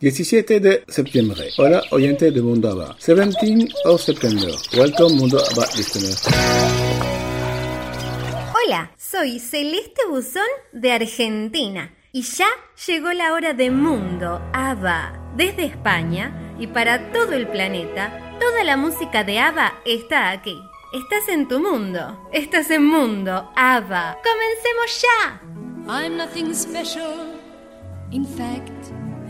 17 de septiembre. Hola, oyente de Mundo ABBA. 17 of September. Welcome, Mundo ABBA listener. Hola, soy Celeste Buzón de Argentina. Y ya llegó la hora de Mundo ABBA. Desde España y para todo el planeta, toda la música de ABBA está aquí. Estás en tu mundo. Estás en Mundo ABBA. ¡Comencemos ya! I'm nothing special. In fact,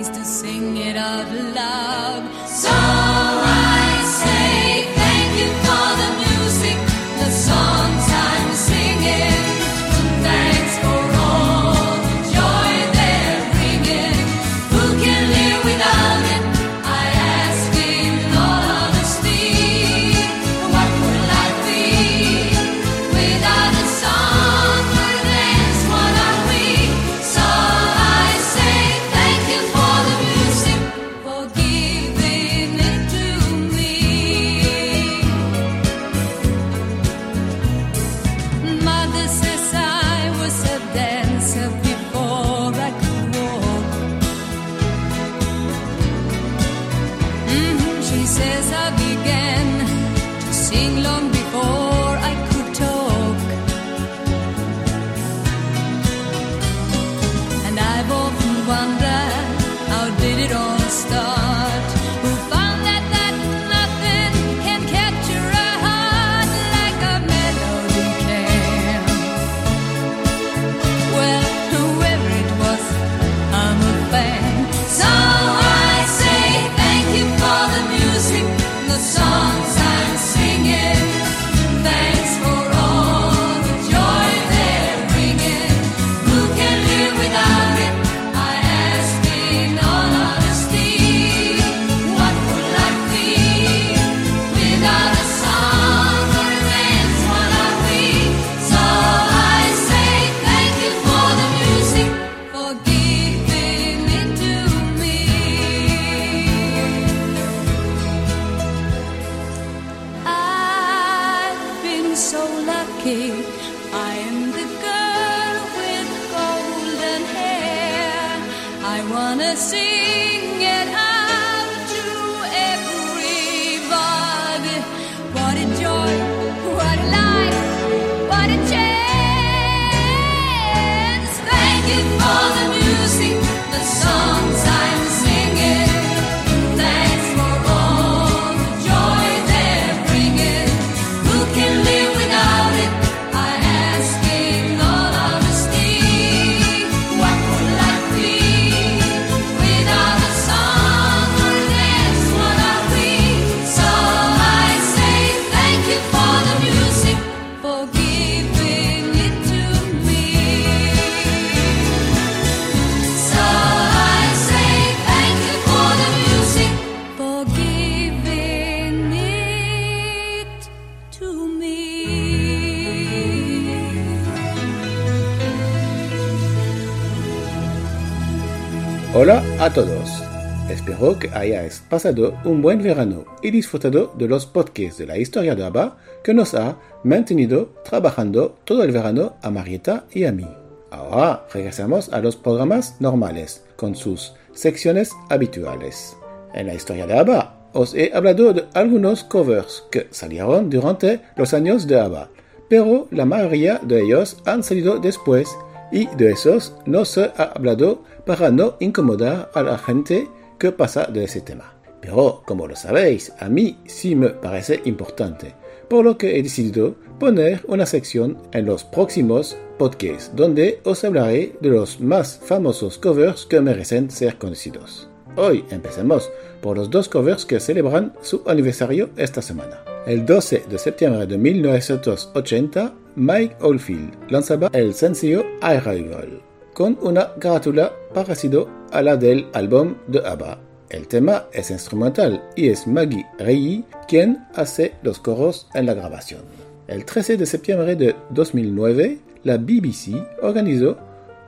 is to sing it out loud. So I say thank you for the wanna sing it a todos. Espero que hayáis pasado un buen verano y disfrutado de los podcasts de la historia de ABBA que nos ha mantenido trabajando todo el verano a Marieta y a mí. Ahora regresamos a los programas normales con sus secciones habituales. En la historia de ABBA os he hablado de algunos covers que salieron durante los años de ABBA, pero la mayoría de ellos han salido después y de esos no se ha hablado para no incomodar a la gente que pasa de ese tema. Pero, como lo sabéis, a mí sí me parece importante, por lo que he decidido poner una sección en los próximos podcasts donde os hablaré de los más famosos covers que merecen ser conocidos. Hoy empecemos por los dos covers que celebran su aniversario esta semana. El 12 de septiembre de 1980, Mike Oldfield lanzaba el sencillo Arrival, con una carátula parecida a la del álbum de ABBA. El tema es instrumental y es Maggie Reilly quien hace los coros en la grabación. El 13 de septiembre de 2009, la BBC organizó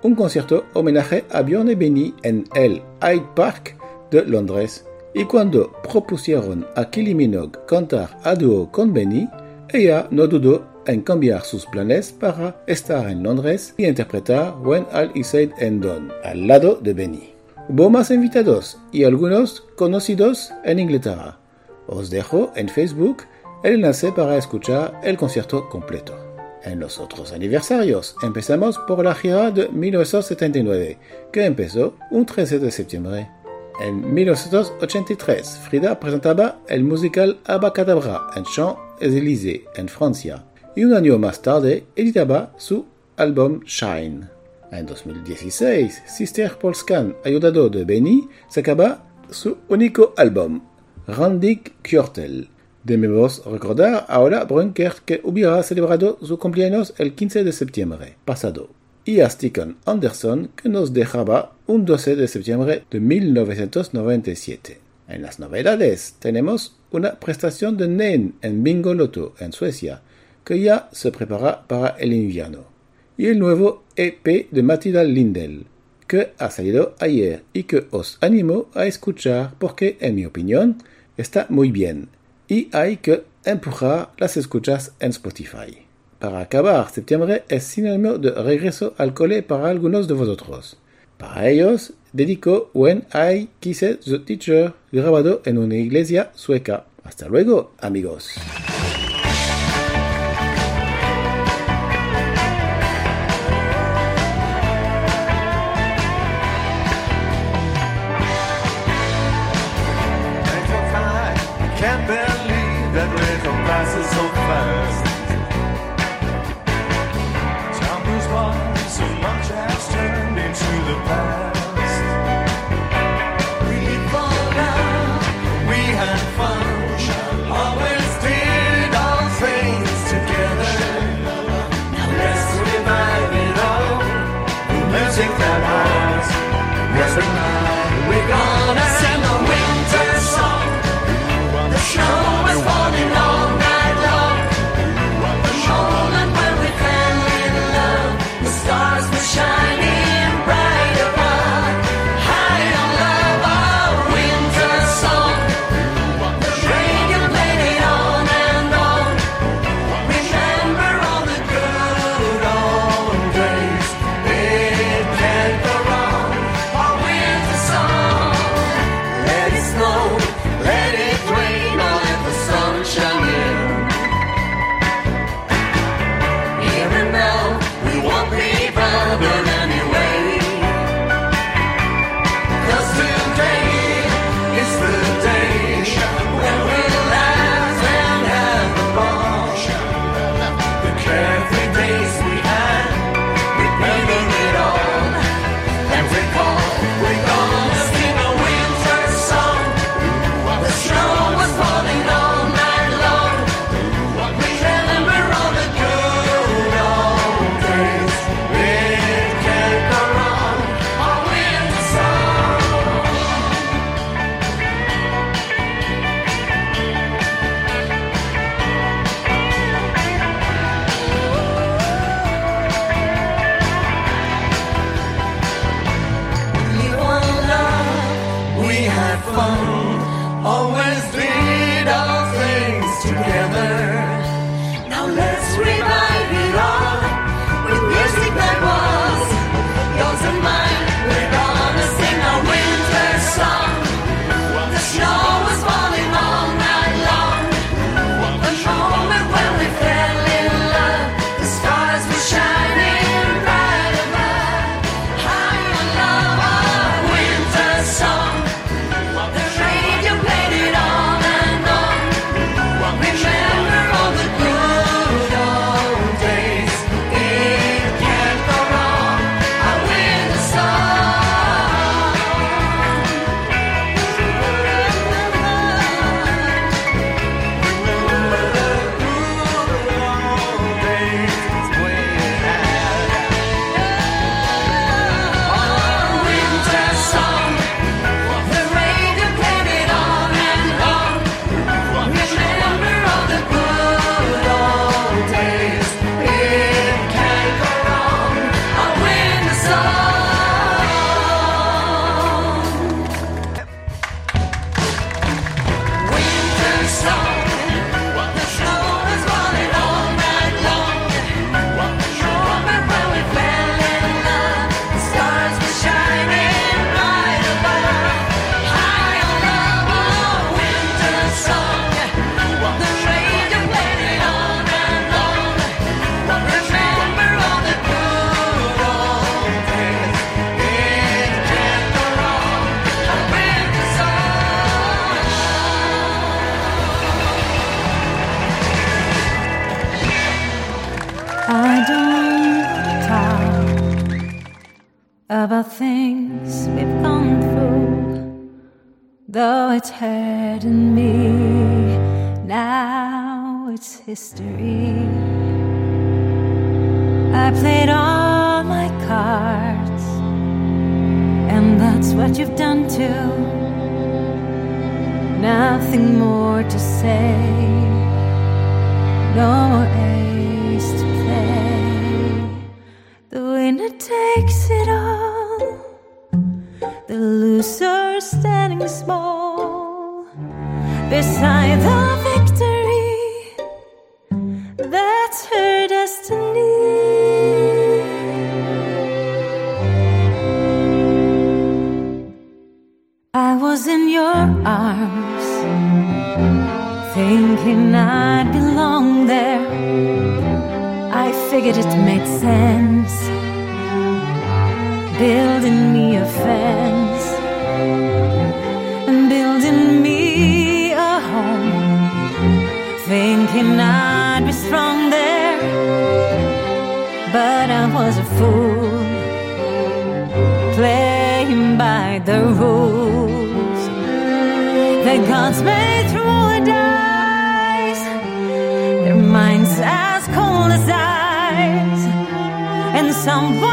un concierto homenaje a Björn Benny en el Hyde Park de Londres y cuando propusieron a Kylie Minogue cantar a dúo con Benny, ella no dudó en cambiar sus planes para estar en Londres y interpretar When All Is Said and Done al lado de Benny. Hubo más invitados y algunos conocidos en Inglaterra. Os dejo en Facebook el enlace para escuchar el concierto completo. En los otros aniversarios empezamos por la gira de 1979, que empezó un 13 de septiembre. En 1983, Frida presentaba el musical Abacadabra en Champs-Élysées, en Francia, y un año más tarde editaba su álbum Shine. En 2016, Sister Polskan, ayudado de Benny, sacaba su único álbum, Randik Kjortel. Debemos recordar ahora Brunker que hubiera celebrado su cumpleaños el 15 de septiembre pasado, y a Stikon Anderson que nos dejaba un 12 de septiembre de 1997. En las novedades tenemos una prestación de Nen en Bingo Lotto en Suecia, que ya se prepara para el invierno, y el nuevo EP de Matilda Lindell, que ha salido ayer y que os animo a escuchar porque, en mi opinión, está muy bien y hay que empujar las escuchas en Spotify. Para acabar, septiembre es sinónimo de regreso al cole para algunos de vosotros. Para ellos, dedico When I Kissed the Teacher, grabado en una iglesia sueca. Hasta luego, amigos. that's her destiny. I was in your arms, thinking I'd belong there. I figured it made sense, building me a fence and building me a home, thinking I'd be strong. the rules. The gods may throw a dice, their minds as cold as ice, and some.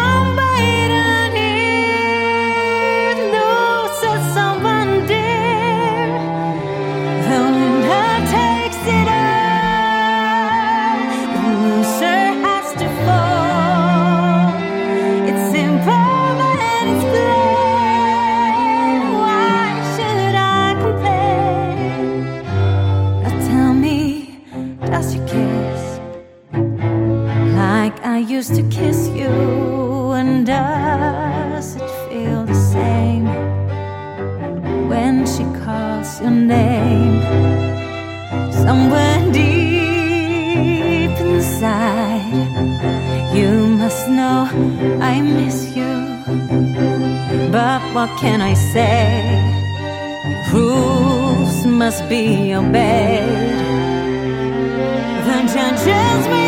know I miss you. But what can I say? Rules must be obeyed. The judges.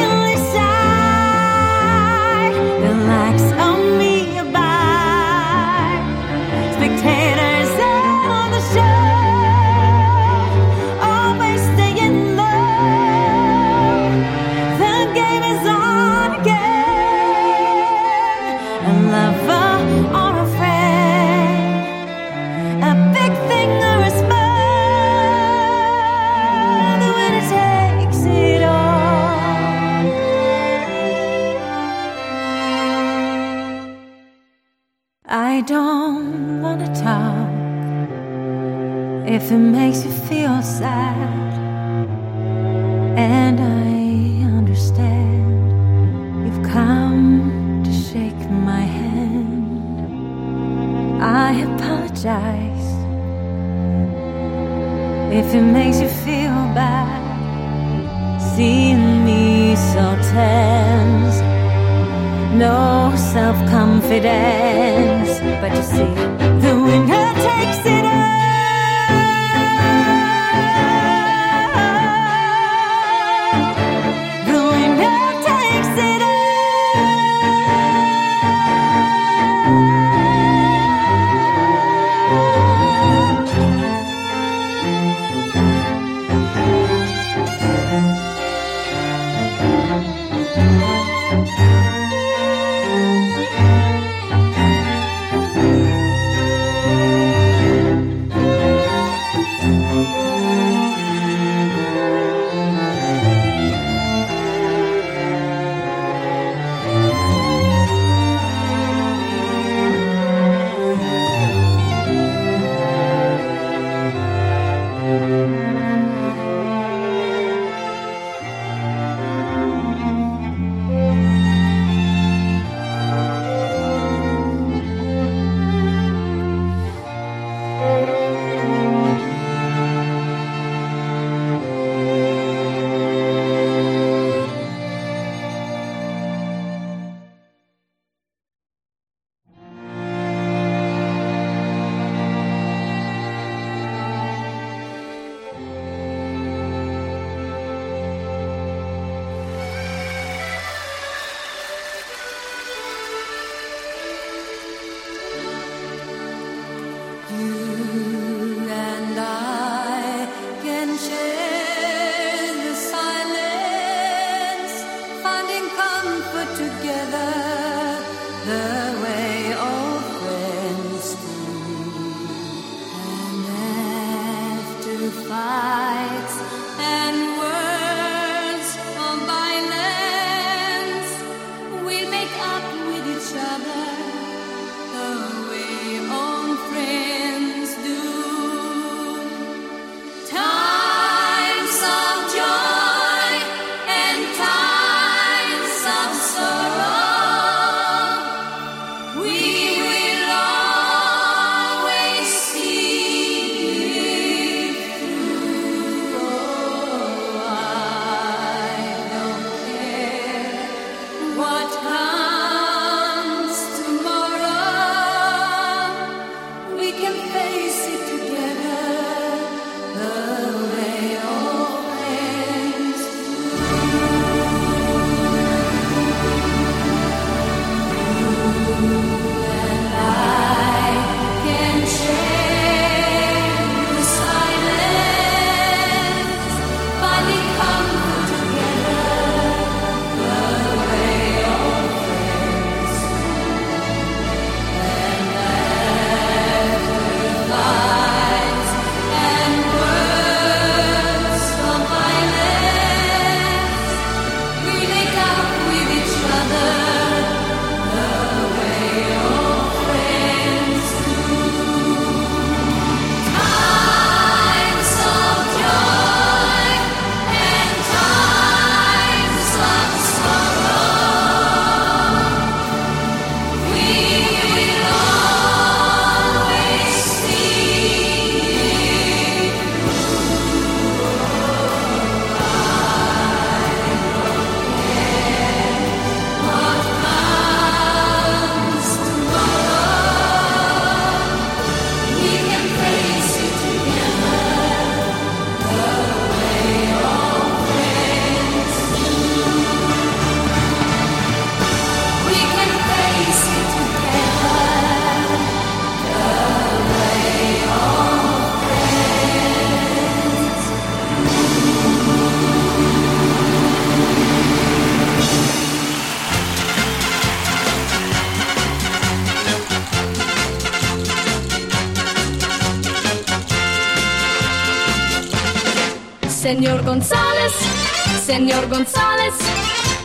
Senor Gonzales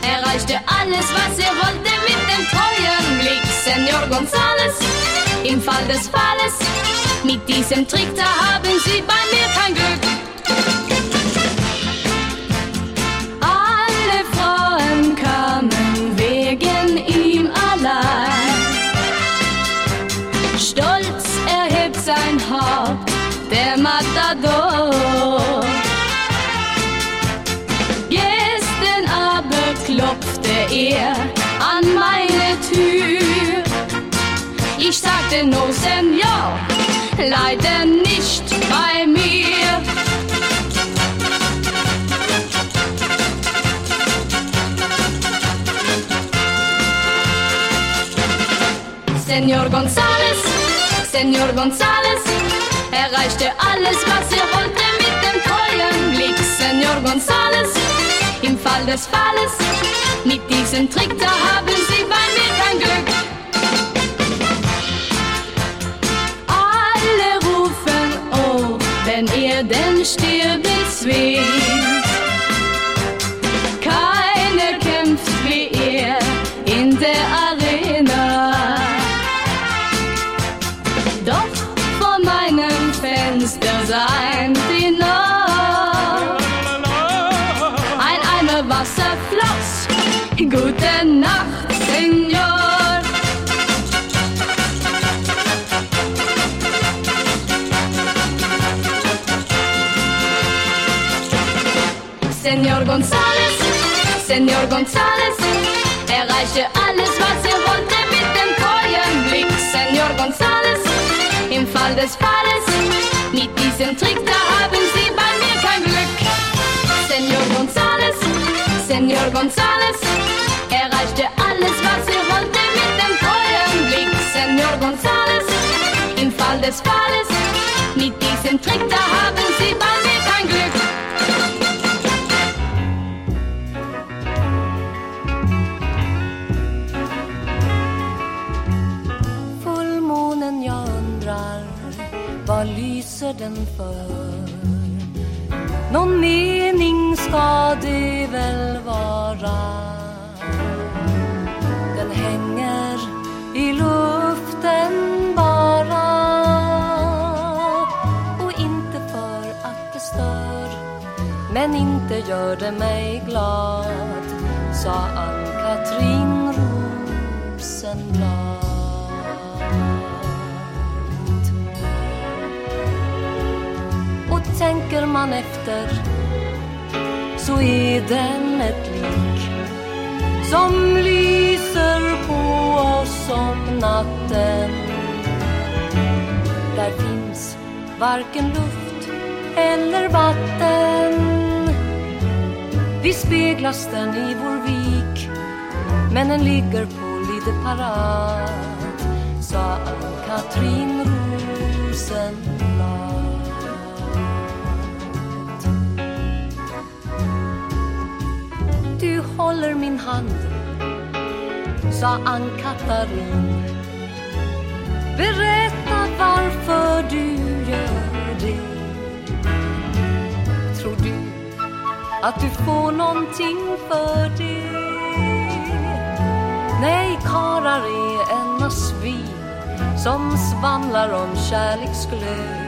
erreichte alles, was er wollte mit dem treuen Blick. Senor Gonzales, im Fall des Falles, mit diesem Trick, da haben Sie bei Sagte no, Senor, leider nicht bei mir. Senor Gonzales, Senor Gonzales erreichte alles, was er wollte mit dem treuen Blick. Senor Gonzales, im Fall des Falles, mit diesem Trick, da haben Keiner kämpft wie er in der Arena. Doch vor meinem Fenster sein Gonzales, Senor Gonzales erreichte alles, was er wollte mit dem treuen Blick. Senor Gonzales, im Fall des Falles, mit diesem Trick, da haben Sie bei mir kein Glück. Senor Gonzales, Senor Gonzales erreichte alles, was er wollte mit dem treuen Blick. Senor Gonzales, im Fall des Falles, mit diesem Trick, da haben lyser för? Någon mening ska det väl vara Den hänger i luften bara Och inte för att det stör Men inte gör det mig glad Sa Ann-Katrin Och tänker man efter så är den ett lik som lyser på oss om natten. Där finns varken luft eller vatten. Vi speglas den i vår vik men den ligger på lite parad sa Ann-Katrin Rosen, håller min hand, sa Ann-Katarin. Berätta varför du gör det. Tror du att du får någonting för det? Nej, karar är endast vi som svamlar om kärleksglöd.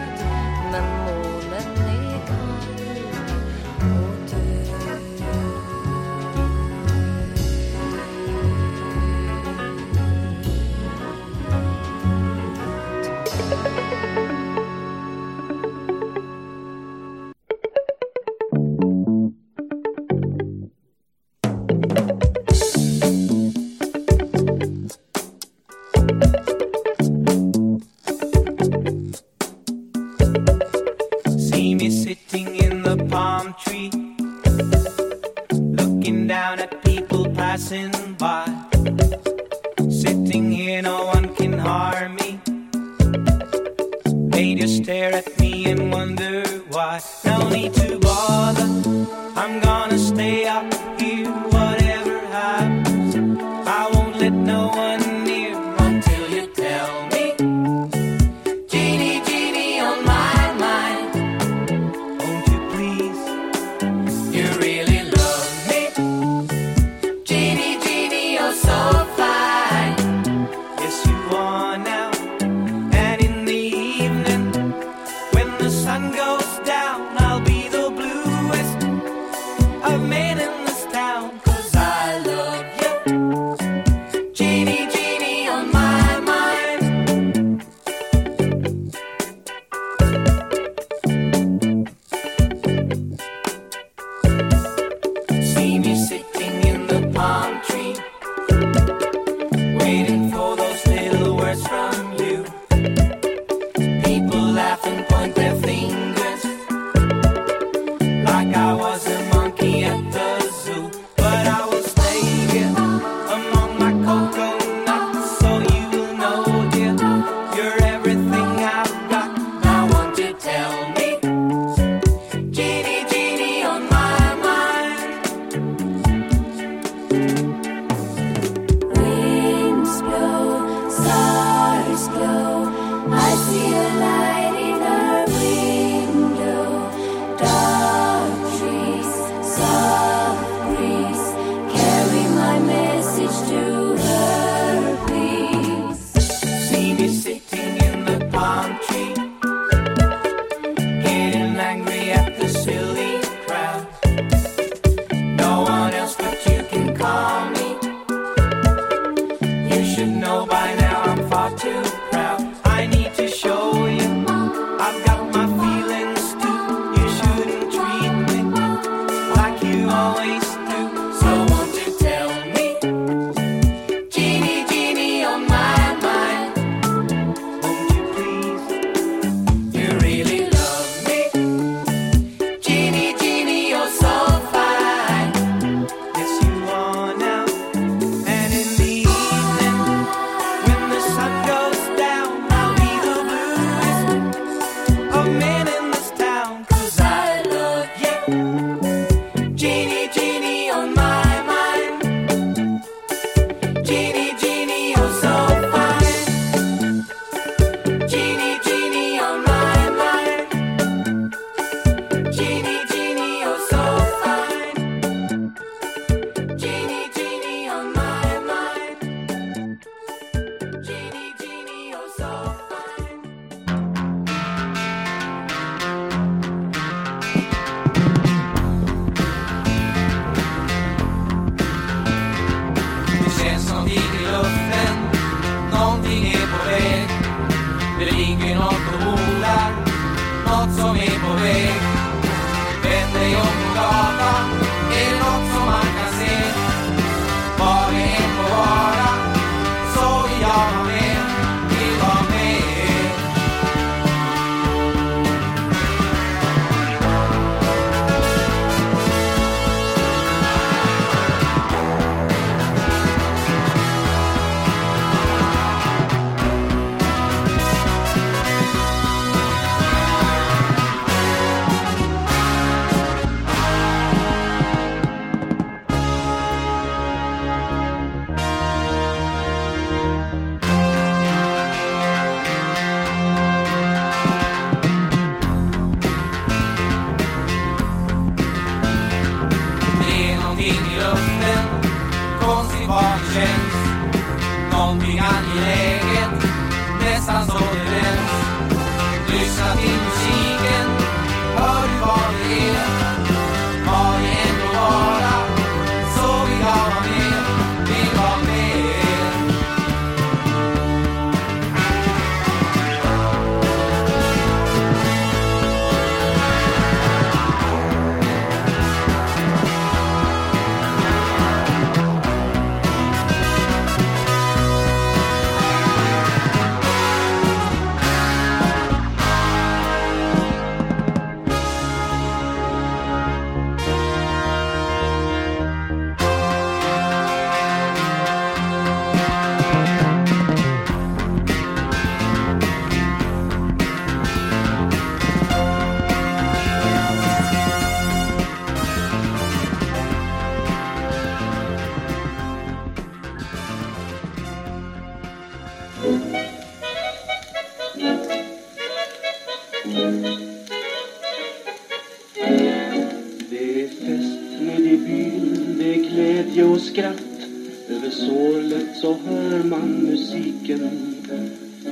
Hör man musiken.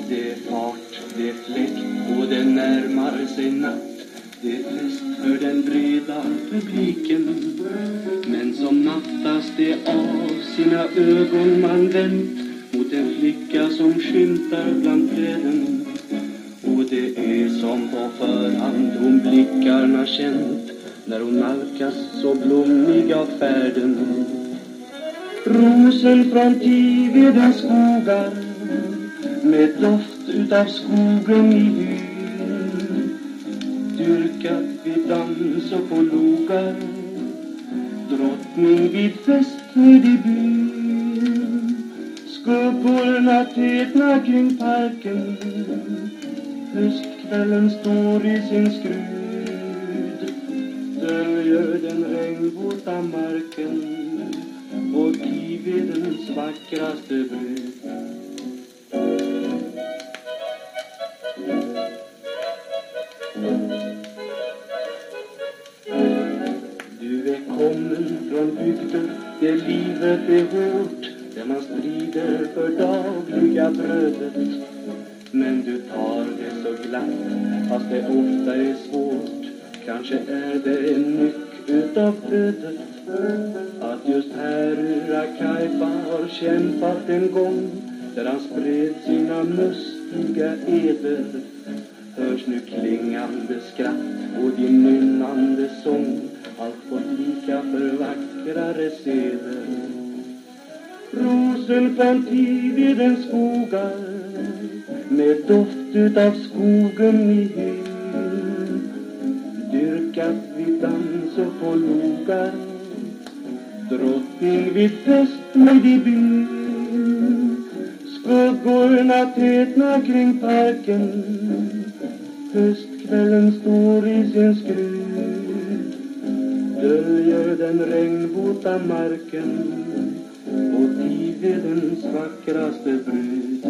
Det är fart, det är fläkt och det närmar sig natt. Det är fest för den breda publiken. Men som mattas det av sina ögon man vänt mot en flicka som skymtar bland träden. Och det är som på förhand hon blickarna känt när hon nalkas så blommig av färden. Rosen från Tivedens skogar med doft utav skogen i hyn. Dyrkat vid dans och på logar drottning vid fest med i byn. Skuggorna tätna kring parken Höstkvällen står i sin skrud Döljer den regnvåta marken och Tivedens vackraste brud Du är kommen från bygder där livet är hårt där man strider för dagliga brödet. Men du tar det så glatt fast det ofta är svårt. Kanske är det en nyckel utav ödet Att just här ur Akaipa har kämpat en gång Där han spred sina mustiga eder Hörs nu klingande skratt och din nynnande sång Allt fått lika för vackrare seder. Rosenplantidens skogar med doft utav skogen i hyn. Dyrkat vid dans och på logar drottning vid fest med i byn. Skuggorna tätna kring parken. Höstkvällen står i sin skrud Döljer den regnvåta marken och Tivedens vackraste brud.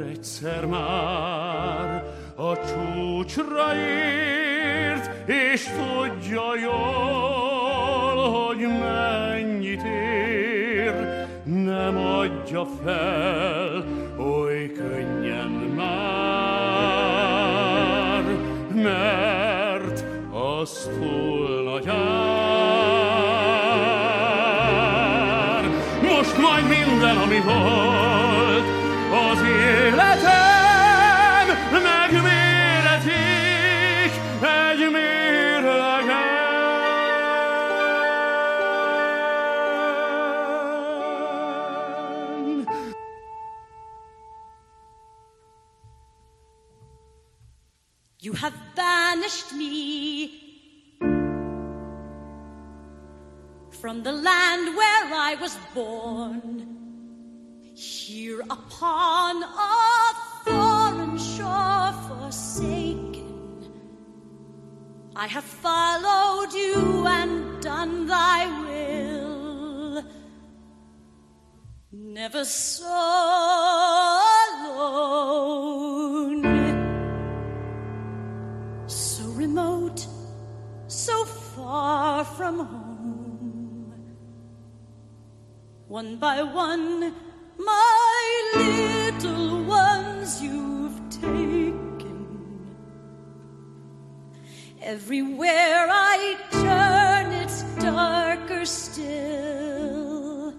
Egyszer már a csúcsra ért, és tudja jól, hogy mennyit ér, nem adja fel oly könnyen már, mert az túl nagy ár. Most majd minden, ami volt, by one, my little ones you've taken. Everywhere I turn, it's darker still.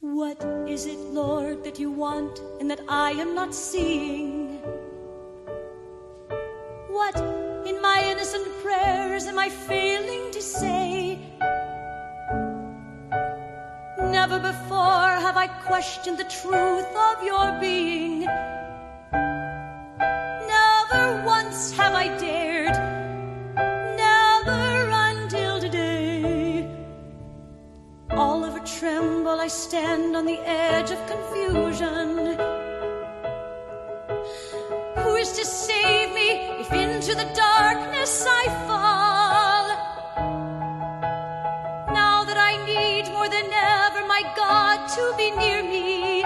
What is it, Lord, that you want and that I am not seeing? What in my innocent prayers am I failing to say? Never before have I questioned the truth of your being. Never once have I dared, never until today. All of a tremble, I stand on the edge of confusion. Who is to save me if into the darkness I fall? Be near me.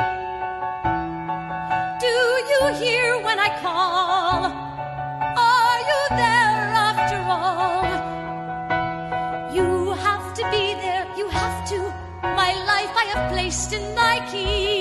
Do you hear when I call? Are you there after all? You have to be there, you have to. My life I have placed in thy keep.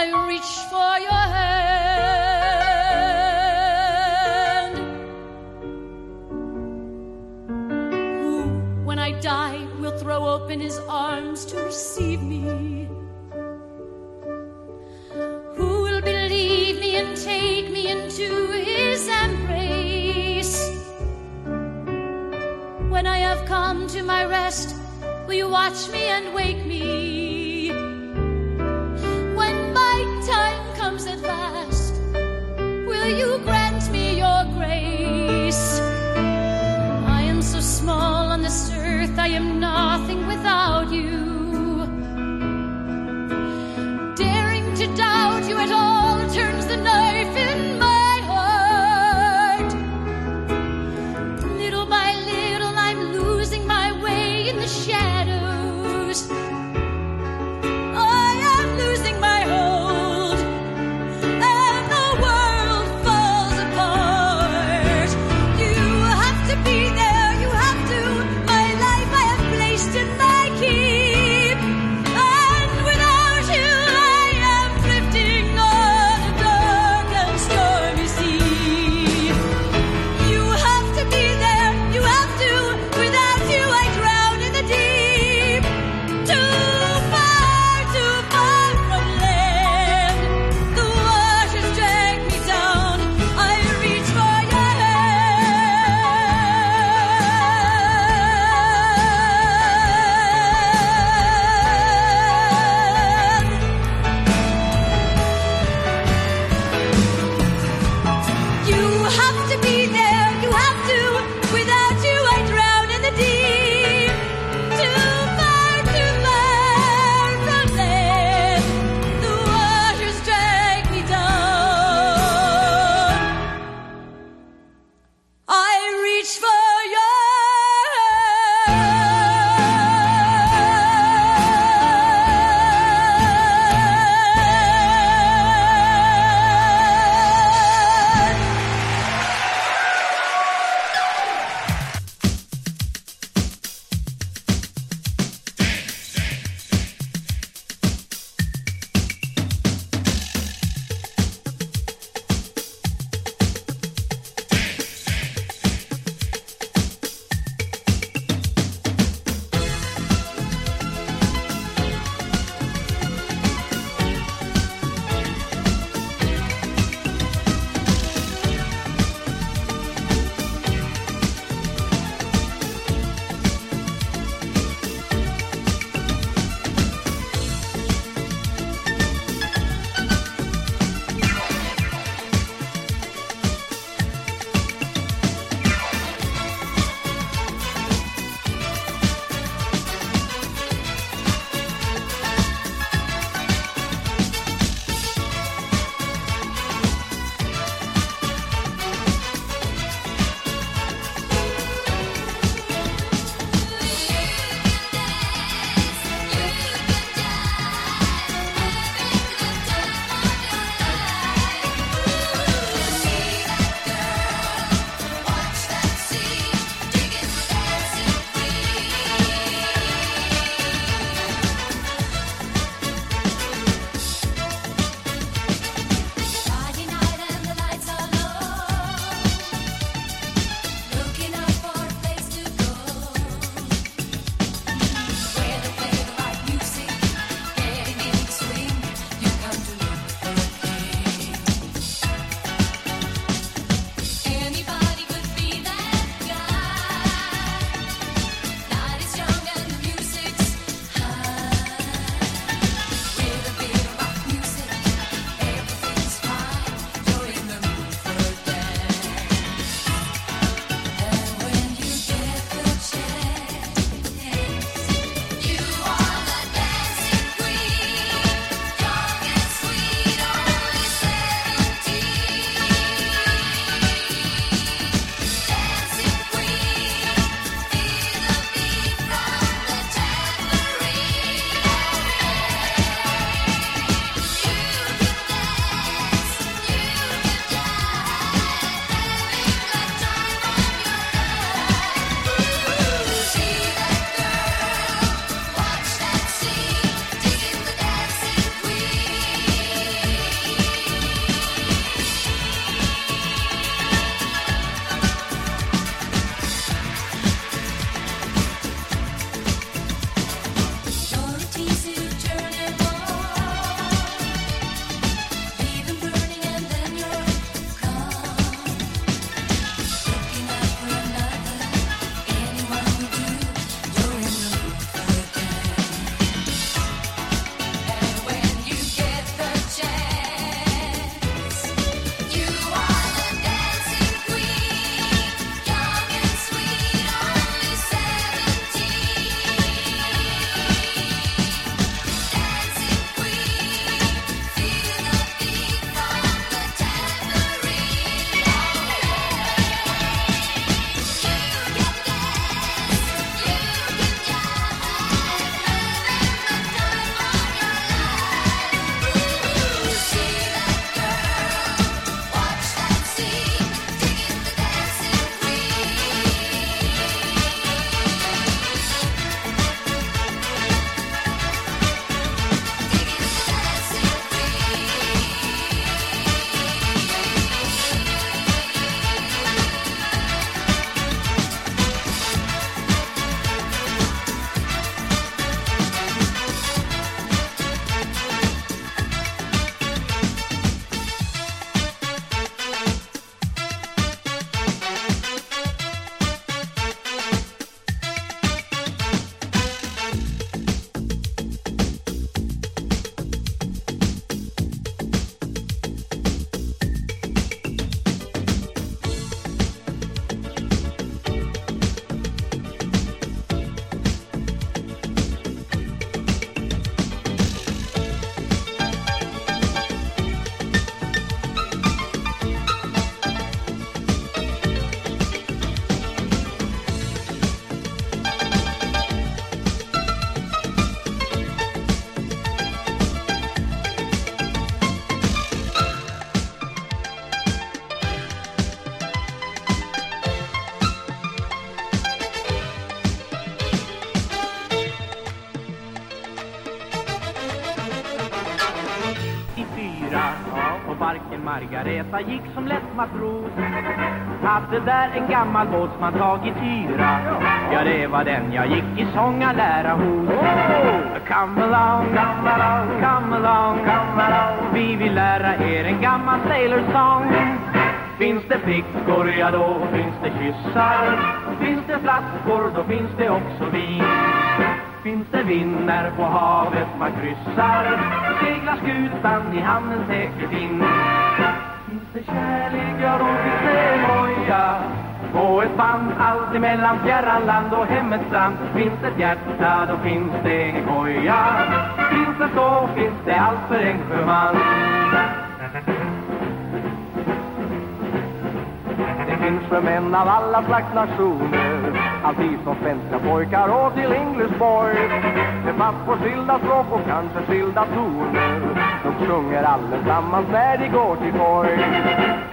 I reach for your hand. Who, when I die, will throw open his arms to receive me? Who will believe me and take me into his embrace? When I have come to my rest, will you watch me and wake me? Comes at last, will you grant me your grace? I am so small on this earth, I am nothing without you. Margareta gick som lätt matros. Hade där en gammal båtsman tagit hyra. Ja, det var den jag gick i sångarlära hos. Come along, come along, come along, come along. Vi vill lära er en gammal sailor song. Finns det flickor, ja då finns det kyssar. Finns det flaskor, då finns det också vin. Finns det vind när på havet man kryssar. Seglar skutan i hamnen säkert in Finns det kärlek, ja då finns det moja På ett band allt mellan fjärran land och hemmets strand Finns det ett hjärta, då finns det en koja. Finns det så, finns det allt för en sjöman Det finns män av alla slags nationer. Alltid som svenska pojkar och till English boys. Det fast på skilda språk och kanske skilda toner sjunger allesammans. När de går till torg.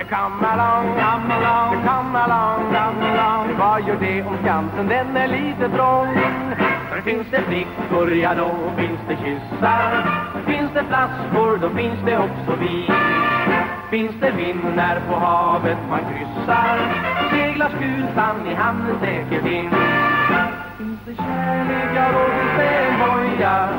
Come along, come along, come along, come along Vad gör det om Skansen, den är lite trång. För finns det flickor, ja då finns det kyssar. Finns det flaskor, då finns det också vin. Finns det vind när på havet man kryssar. Seglar skutan i hamnen säkert in Finns det kärlek, ja då finns det en boja?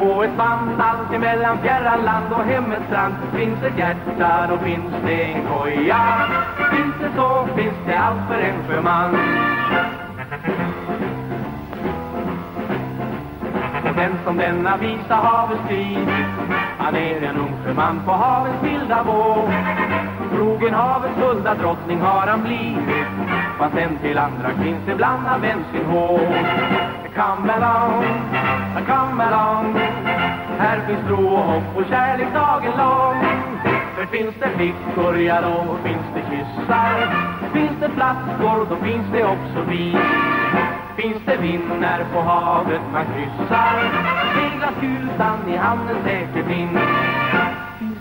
På ett band allt emellan fjärran land och hemmets strand Finns ett hjärta, då finns det en koja? Finns det så, finns det allt för en sjöman. Och den som denna visa havet skrivit Han är en ung sjöman på havets vilda våg Trogen havets hulda drottning har han blivit Man sen till andra kvinns ibland har vänt sin håg Come along, come along Här finns tro och hopp och kärlek dagen lång. För finns det flickor, ja då finns det kyssar. Finns det flaskor, då finns det också vin. Finns det vind när på havet man kryssar. Seglas kutan i hamnen säkert in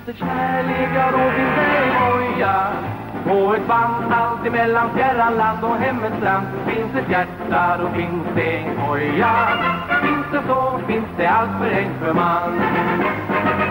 Finns det kärlek, ja då finns det På ett band allt emellan fjärran land och hemmets strand Finns ett hjärta, då finns det en koja. Finns det så, finns det allt för en för man.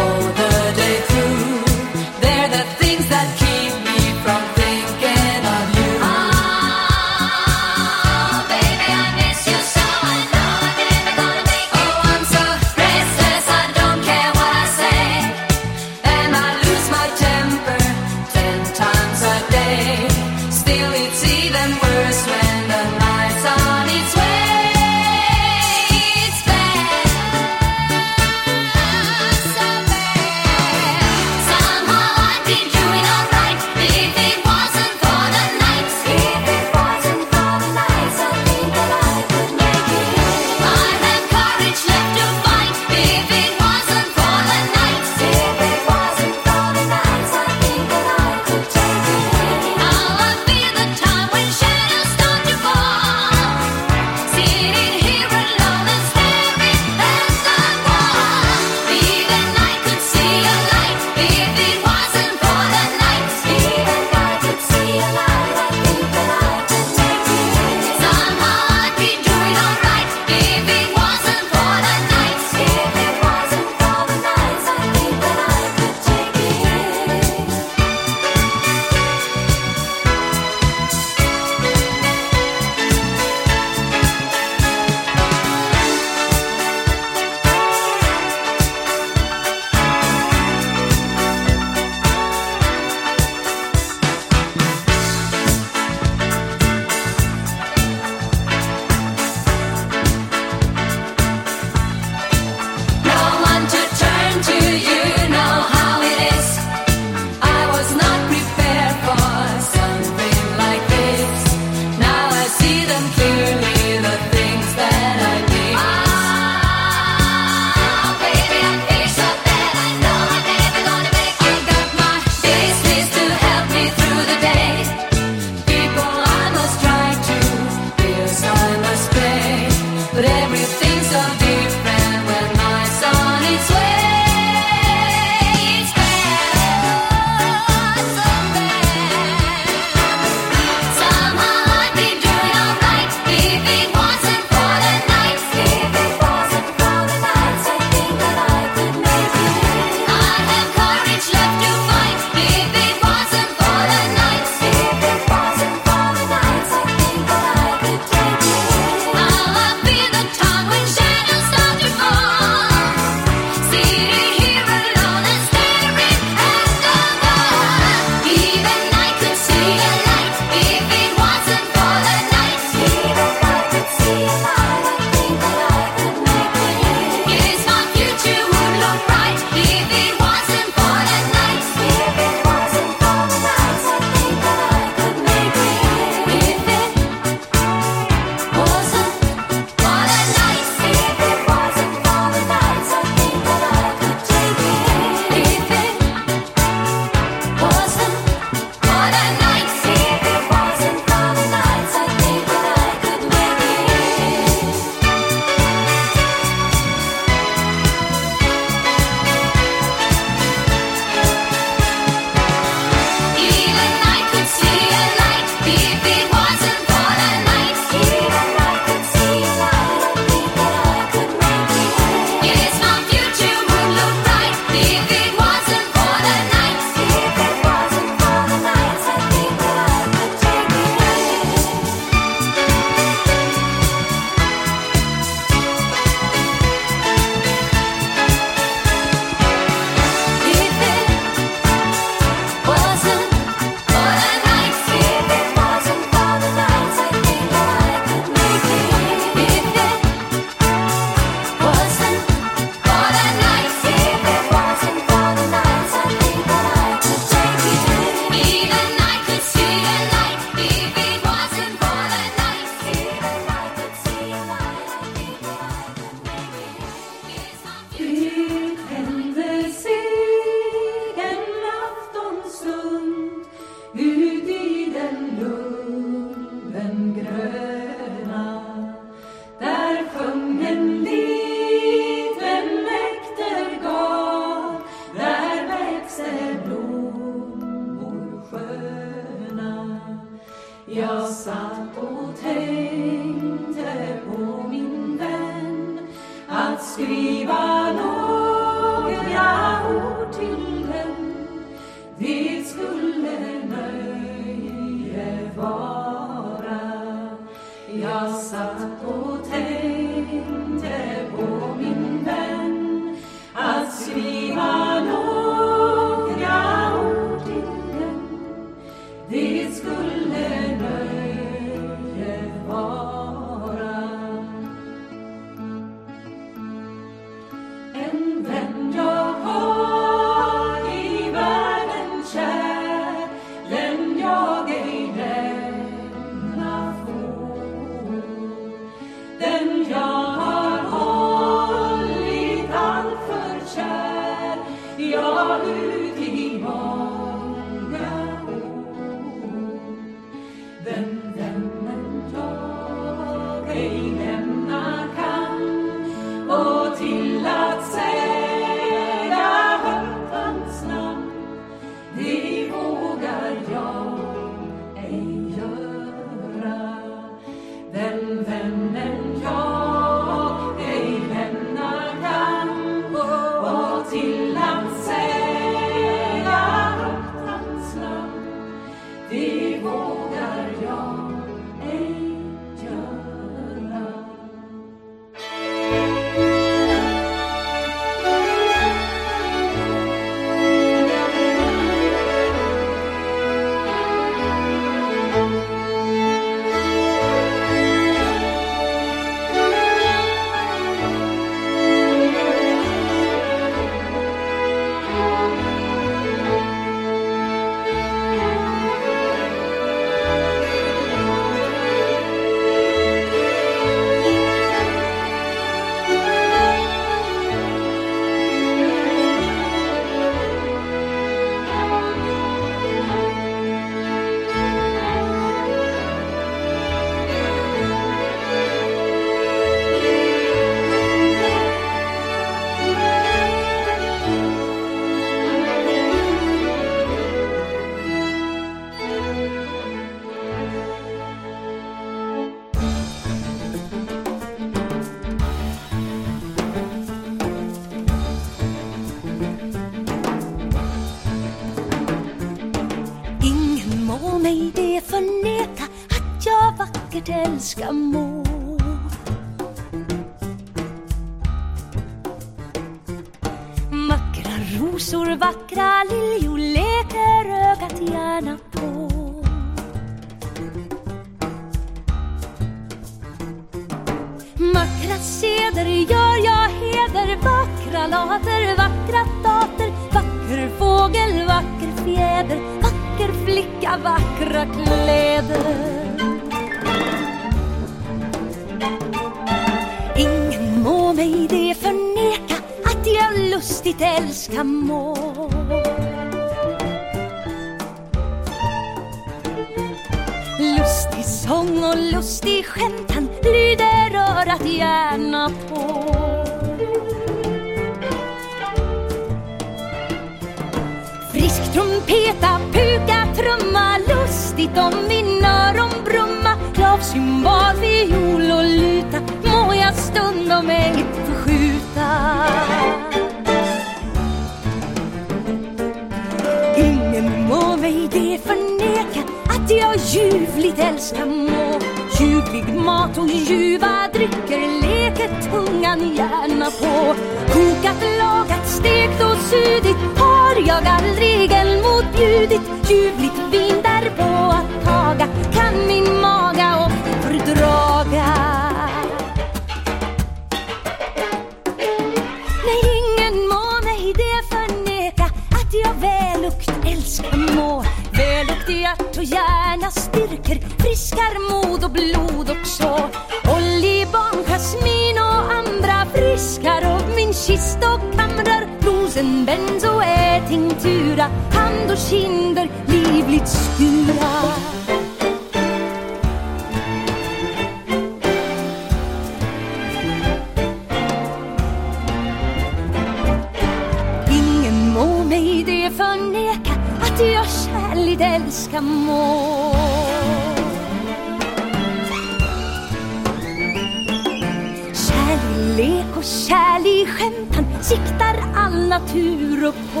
Kärlek och kärlek skämt han siktar all natur upp på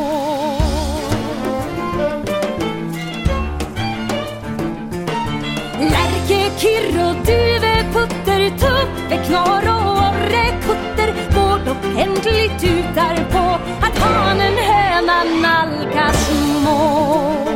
Lärke, kirr och duve, putter, tuppe, knorr och orre, kutter Bård och ändligt tutar på. Att hanen, hönan nalkas mål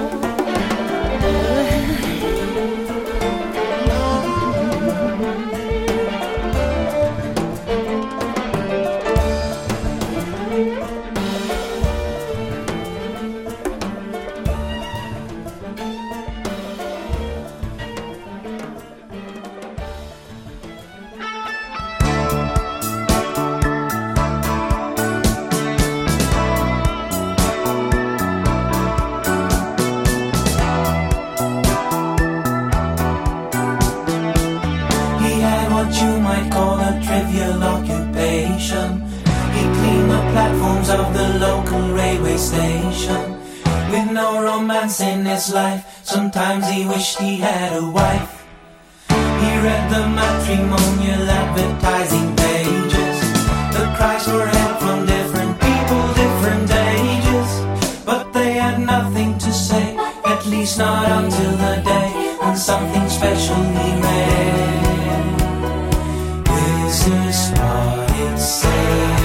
in his life. Sometimes he wished he had a wife. He read the matrimonial advertising pages, the cries for help from different people, different ages. But they had nothing to say, at least not until the day when something special he made. This is what it says.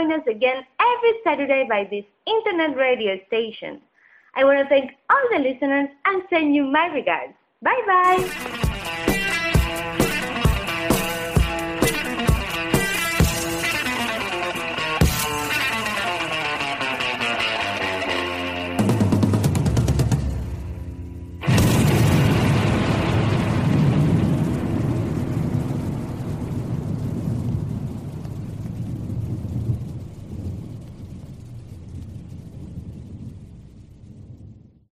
Join us again every Saturday by this internet radio station. I want to thank all the listeners and send you my regards. Bye bye!